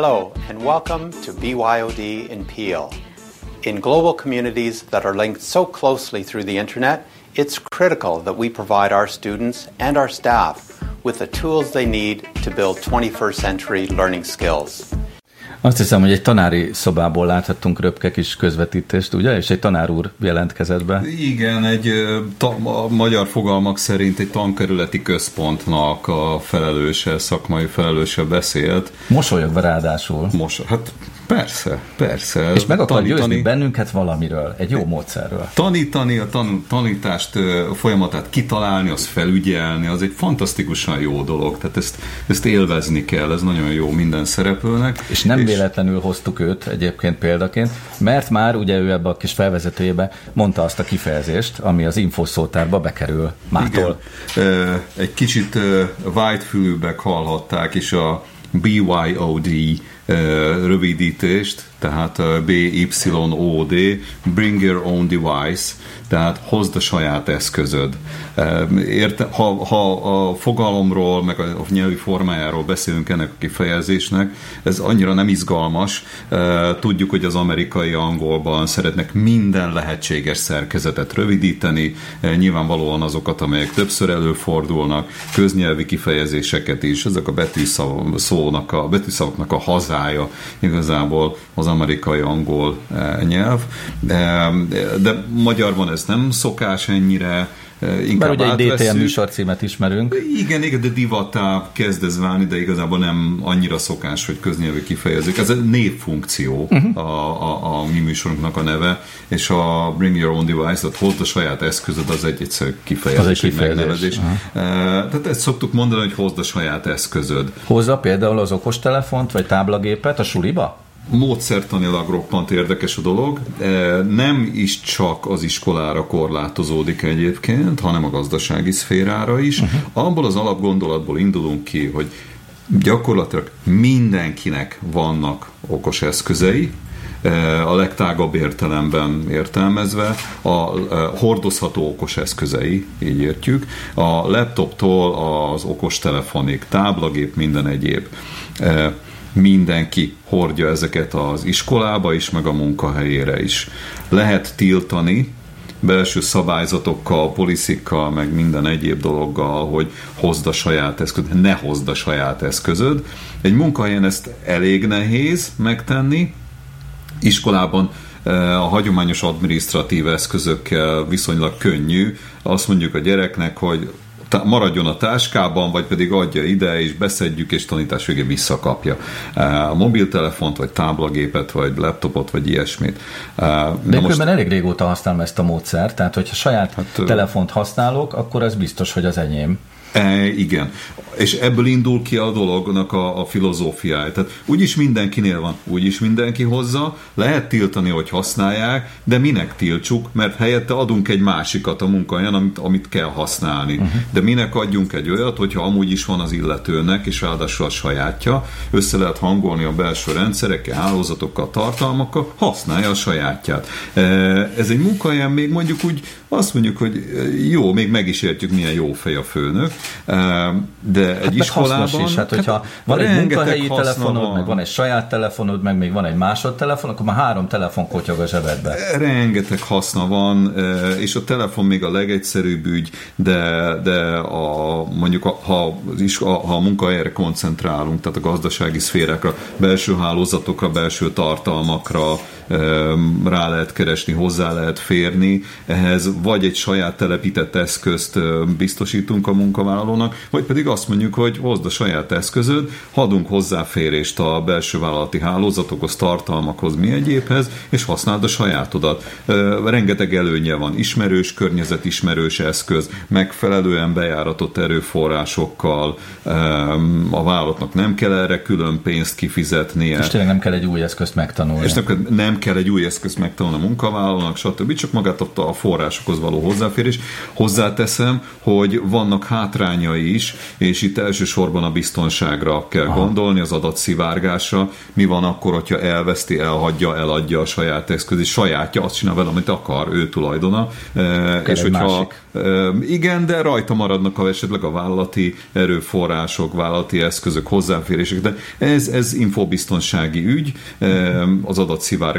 Hello, and welcome to BYOD in Peel. In global communities that are linked so closely through the internet, it's critical that we provide our students and our staff with the tools they need to build 21st century learning skills. Azt hiszem, hogy egy tanári szobából láthattunk röpke kis közvetítést, ugye? És egy tanár úr jelentkezett be. Igen, egy ta, a magyar fogalmak szerint egy tankerületi központnak a felelőse, szakmai felelőse beszélt. Mosolyogva ráadásul. Mos, hát Persze, persze. És meg akar győzni bennünket valamiről, egy jó módszerről. Tanítani, a tan- tanítást a folyamatát kitalálni, az felügyelni, az egy fantasztikusan jó dolog. Tehát ezt, ezt élvezni kell, ez nagyon jó minden szereplőnek. És nem és... véletlenül hoztuk őt egyébként példaként, mert már ugye ő ebbe a kis felvezetőjébe mondta azt a kifejezést, ami az infoszótárba bekerül mától. Igen. Egy kicsit whitefülűbbek hallhatták, és a BYOD rövidítést, tehát BYOD, Bring Your Own Device, tehát hozd a saját eszközöd. Érte, ha, ha a fogalomról, meg a nyelvi formájáról beszélünk ennek a kifejezésnek, ez annyira nem izgalmas. Tudjuk, hogy az amerikai angolban szeretnek minden lehetséges szerkezetet rövidíteni, nyilvánvalóan azokat, amelyek többször előfordulnak, köznyelvi kifejezéseket is, ezek a betűszavnak a, betűszavaknak a hazája igazából az amerikai angol nyelv. De, de magyarban ez nem szokás ennyire, inkább Mert ugye egy DTM műsorcímet ismerünk. Igen, igen, de divatá kezd ez válni, de igazából nem annyira szokás, hogy köznyelvű kifejezik. Ez egy névfunkció uh-huh. a, a, a mi műsorunknak a neve, és a Bring Your Own Device, tehát hozd a saját eszközöd, az egy egyszerű kifejezés, az egy kifejezés. megnevezés. Uh-huh. Tehát ezt szoktuk mondani, hogy hozd a saját eszközöd. Hozza például az okostelefont, vagy táblagépet a suliba? Módszertanilag roppant érdekes a dolog. Nem is csak az iskolára korlátozódik egyébként, hanem a gazdasági szférára is. Uh-huh. Abból az alapgondolatból indulunk ki, hogy gyakorlatilag mindenkinek vannak okos eszközei, a legtágabb értelemben értelmezve, a hordozható okos eszközei, így értjük, a laptoptól az okos telefonig, táblagép, minden egyéb mindenki hordja ezeket az iskolába is, meg a munkahelyére is. Lehet tiltani, belső szabályzatokkal, poliszikkal, meg minden egyéb dologgal, hogy hozd a saját eszközöd, ne hozd a saját eszközöd. Egy munkahelyen ezt elég nehéz megtenni, iskolában eh, a hagyományos adminisztratív eszközökkel viszonylag könnyű. Azt mondjuk a gyereknek, hogy maradjon a táskában, vagy pedig adja ide, és beszedjük, és tanítás végén visszakapja a mobiltelefont, vagy táblagépet, vagy laptopot, vagy ilyesmit. De most... elég régóta használom ezt a módszert, tehát hogyha saját hát, telefont használok, akkor ez biztos, hogy az enyém. E, igen. És ebből indul ki a dolognak a, a filozófiája. Tehát úgyis mindenkinél van, úgyis mindenki hozza, lehet tiltani, hogy használják, de minek tiltsuk, mert helyette adunk egy másikat a munkahelyen, amit, amit kell használni. Uh-huh. De minek adjunk egy olyat, hogyha amúgy is van az illetőnek, és ráadásul a sajátja, össze lehet hangolni a belső rendszerekkel, hálózatokkal, tartalmakkal, használja a sajátját. E, ez egy munkahelyen még mondjuk úgy azt mondjuk, hogy jó, még meg is értjük, milyen jó fej a főnök, de egy hát iskolában... Is, hát hogyha hát van egy munkahelyi telefonod, van. meg van egy saját telefonod, meg még van egy másodtelefon, akkor már három telefon kotyog a zsebedbe. Rengeteg haszna van, és a telefon még a legegyszerűbb ügy, de, de a, mondjuk a, ha, is, a, ha a munkahelyre koncentrálunk, tehát a gazdasági szférákra, belső hálózatokra, belső tartalmakra, rá lehet keresni, hozzá lehet férni, ehhez vagy egy saját telepített eszközt biztosítunk a munkavállalónak, vagy pedig azt mondjuk, hogy hozd a saját eszközöd, hadunk hozzáférést a belső vállalati hálózatokhoz, tartalmakhoz, mi egyébhez, és használd a sajátodat. Rengeteg előnye van, ismerős, környezetismerős eszköz, megfelelően bejáratott erőforrásokkal, a vállalatnak nem kell erre külön pénzt kifizetnie. És tényleg nem kell egy új eszközt megtanulni. És nem, nem nem kell egy új eszközt megtanulni a munkavállalónak, stb. Csak magát a forrásokhoz való hozzáférés. Hozzáteszem, hogy vannak hátrányai is, és itt elsősorban a biztonságra kell Aha. gondolni, az adatszivárgásra. Mi van akkor, hogyha elveszti, elhagyja, eladja a saját eszköz, és sajátja, azt csinál vele, amit akar, ő tulajdona. Kell és hogyha másik. igen, de rajta maradnak a, esetleg a vállalati erőforrások, vállalati eszközök, hozzáférések, de ez, ez infobiztonsági ügy, az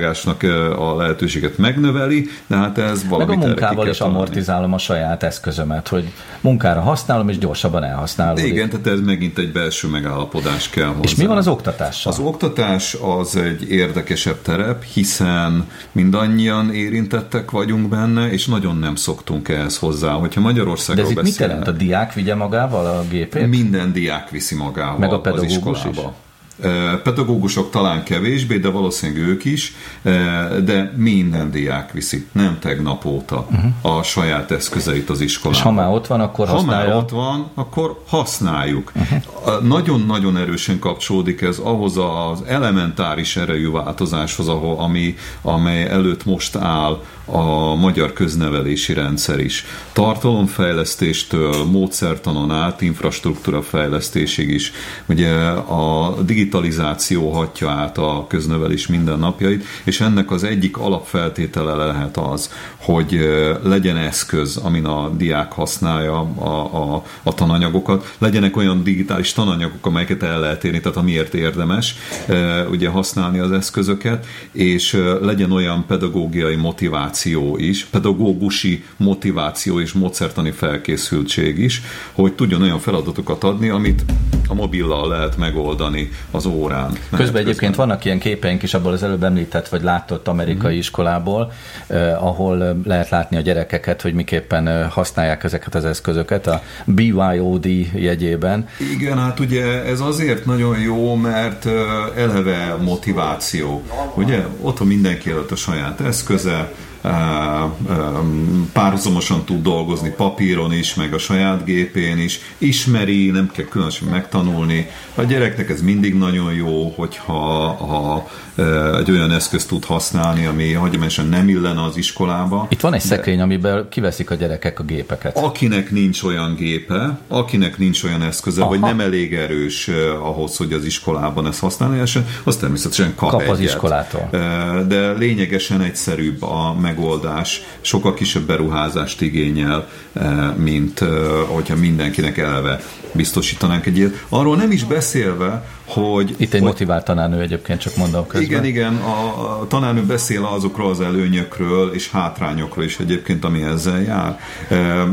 adatszivárgásnak a lehetőséget megnöveli, de hát ez valami Meg a munkával is amortizálom a saját eszközömet, hogy munkára használom, és gyorsabban elhasználom. Igen, tehát ez megint egy belső megállapodás kell hozzá. És mi van az oktatással? Az oktatás az egy érdekesebb terep, hiszen mindannyian érintettek vagyunk benne, és nagyon nem szoktunk ehhez hozzá. Hogyha Magyarországról De ez mit jelent? A diák vigye magával a gépét? Minden diák viszi magával Meg a pedagógus az iskolába. Is? Pedagógusok talán kevésbé, de valószínűleg ők is, de minden diák viszi, nem tegnap óta uh-huh. a saját eszközeit az iskolában. És ha már ott van, akkor használja? Ha már ott van, akkor használjuk. Uh-huh. Nagyon-nagyon erősen kapcsolódik ez ahhoz az elementáris erejű változáshoz, ahol, ami, amely előtt most áll a magyar köznevelési rendszer is. Tartalomfejlesztéstől, módszertanon át, infrastruktúra fejlesztésig is. Ugye a digitalizáció hatja át a köznevelés mindennapjait, és ennek az egyik alapfeltétele lehet az, hogy legyen eszköz, amin a diák használja a, a, a tananyagokat, legyenek olyan digitális tananyagok, amelyeket el lehet érni, tehát amiért érdemes ugye használni az eszközöket, és legyen olyan pedagógiai motiváció is, pedagógusi motiváció és módszertani felkészültség is, hogy tudjon olyan feladatokat adni, amit a mobillal lehet megoldani az órán. Közben egyébként vannak ilyen képeink is abból az előbb említett vagy látott amerikai mm. iskolából, eh, ahol eh, lehet látni a gyerekeket, hogy miképpen eh, használják ezeket az eszközöket a BYOD jegyében. Igen, hát ugye ez azért nagyon jó, mert eh, eleve motiváció. Ugye ott mindenki előtt a saját eszköze, párhuzamosan tud dolgozni papíron is, meg a saját gépén is, ismeri, nem kell különösen megtanulni. A gyereknek ez mindig nagyon jó, hogyha ha egy olyan eszközt tud használni, ami hagyományosan nem illene az iskolába. Itt van egy szekrény, amiben kiveszik a gyerekek a gépeket. Akinek nincs olyan gépe, akinek nincs olyan eszköze, Aha. vagy nem elég erős ahhoz, hogy az iskolában ezt használni, az természetesen kap, kap egyet. az iskolától. De lényegesen egyszerűbb a megoldás, sokkal kisebb beruházást igényel, mint hogyha mindenkinek eleve biztosítanánk egy ilyet. Arról nem is beszélve, hogy... Itt egy hogy, motivált tanárnő egyébként, csak mondom közben. Igen, igen, a, tanárnő beszél azokról az előnyökről és hátrányokról is egyébként, ami ezzel jár.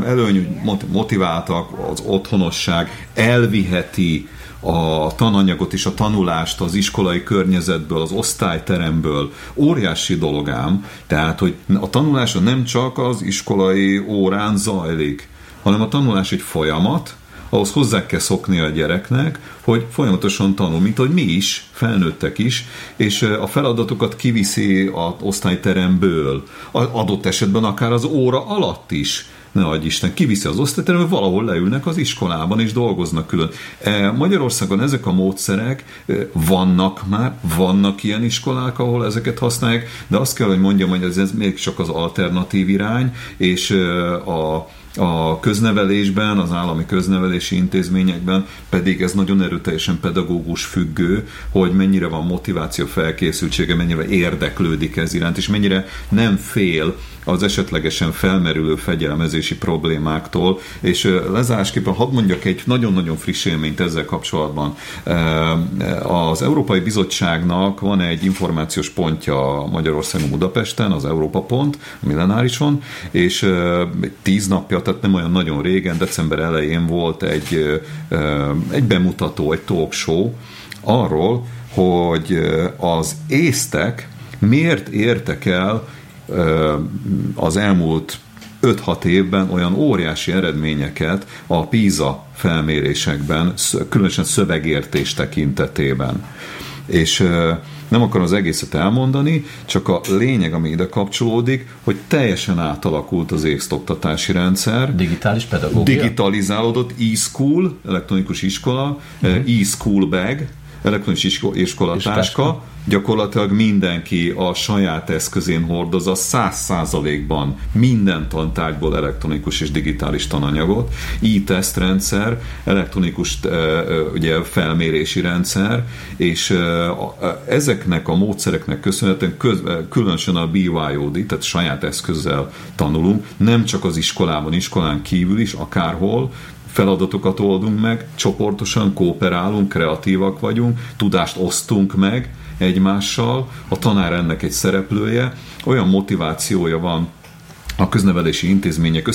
Előny, motiváltak, az otthonosság elviheti a tananyagot és a tanulást az iskolai környezetből, az osztályteremből. Óriási dolog ám, tehát, hogy a tanulása nem csak az iskolai órán zajlik, hanem a tanulás egy folyamat, ahhoz hozzá kell szokni a gyereknek, hogy folyamatosan tanul, mint hogy mi is, felnőttek is, és a feladatokat kiviszi az osztályteremből, adott esetben akár az óra alatt is ne adj Isten, kiviszi az osztályterembe, valahol leülnek az iskolában és dolgoznak külön. Magyarországon ezek a módszerek vannak már, vannak ilyen iskolák, ahol ezeket használják, de azt kell, hogy mondjam, hogy ez, még csak az alternatív irány, és a a köznevelésben, az állami köznevelési intézményekben pedig ez nagyon erőteljesen pedagógus függő, hogy mennyire van motiváció, felkészültsége, mennyire érdeklődik ez iránt, és mennyire nem fél az esetlegesen felmerülő fegyelmezési problémáktól, és lezárásképpen hadd mondjak egy nagyon-nagyon friss élményt ezzel kapcsolatban. Az Európai Bizottságnak van egy információs pontja Magyarországon Budapesten, az Európa Pont, millenárison, és tíz napja, tehát nem olyan nagyon régen, december elején volt egy, egy bemutató, egy talk show arról, hogy az észtek miért értek el az elmúlt 5-6 évben olyan óriási eredményeket a PISA felmérésekben, különösen szövegértés tekintetében. És nem akarom az egészet elmondani, csak a lényeg, ami ide kapcsolódik, hogy teljesen átalakult az oktatási rendszer. Digitális pedagógia? Digitalizálódott e-school, elektronikus iskola, uh-huh. e-school bag, elektronikus iskolatáska, gyakorlatilag mindenki a saját eszközén hordoz a száz százalékban minden tantárgyból elektronikus és digitális tananyagot, i-tesztrendszer, elektronikus ugye, felmérési rendszer, és ezeknek a módszereknek köszönhetően különösen a BYOD, tehát saját eszközzel tanulunk, nem csak az iskolában, iskolán kívül is, akárhol, feladatokat oldunk meg, csoportosan kooperálunk, kreatívak vagyunk, tudást osztunk meg egymással, a tanár ennek egy szereplője, olyan motivációja van a köznevelési intézmények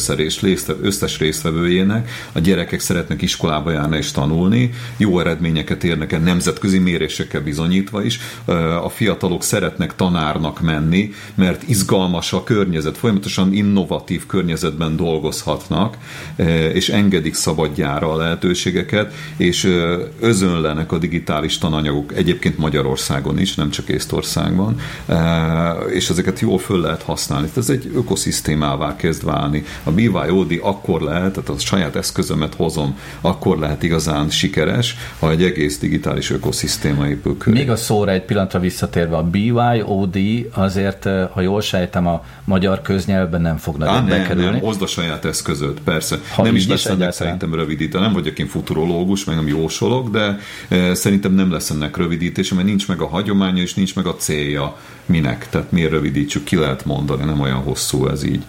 összes résztvevőjének, a gyerekek szeretnek iskolába járni és tanulni, jó eredményeket érnek el nemzetközi mérésekkel bizonyítva is, a fiatalok szeretnek tanárnak menni, mert izgalmas a környezet, folyamatosan innovatív környezetben dolgozhatnak, és engedik szabadjára a lehetőségeket, és özönlenek a digitális tananyagok, egyébként Magyarországon is, nem csak Észtországban, és ezeket jól föl lehet használni. Ez egy ökoszisztéma ökoszisztémává kezd válni. A BYOD akkor lehet, tehát a saját eszközömet hozom, akkor lehet igazán sikeres, ha egy egész digitális ökoszisztéma épül köré. Még a szóra egy pillanatra visszatérve, a BYOD azért, eh, ha jól sejtem, a magyar köznyelvben nem fognak Á, nem, bekerülni. Nem, hozd a saját eszközöt, persze. Ha nem is lesz ennek szerintem rövidítő. Nem vagyok én futurológus, meg nem jósolok, de e, szerintem nem lesz ennek rövidítése, mert nincs meg a hagyománya, és nincs meg a célja. Minek? Tehát miért rövidítsük? Ki lehet mondani, nem olyan hosszú ez így.